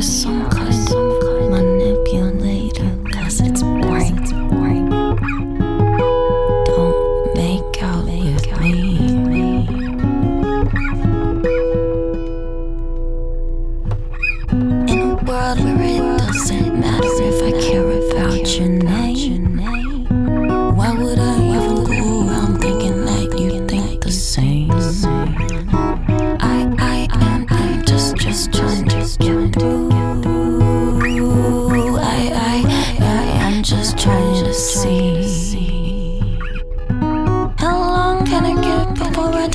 is some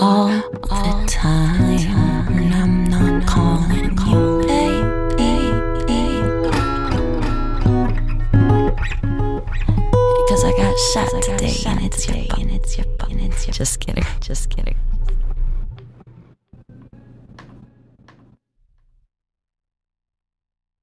all the time. And I'm not calling you. Because I got shot today and it's your fault. And it's your. And it's your Just kidding. Just kidding.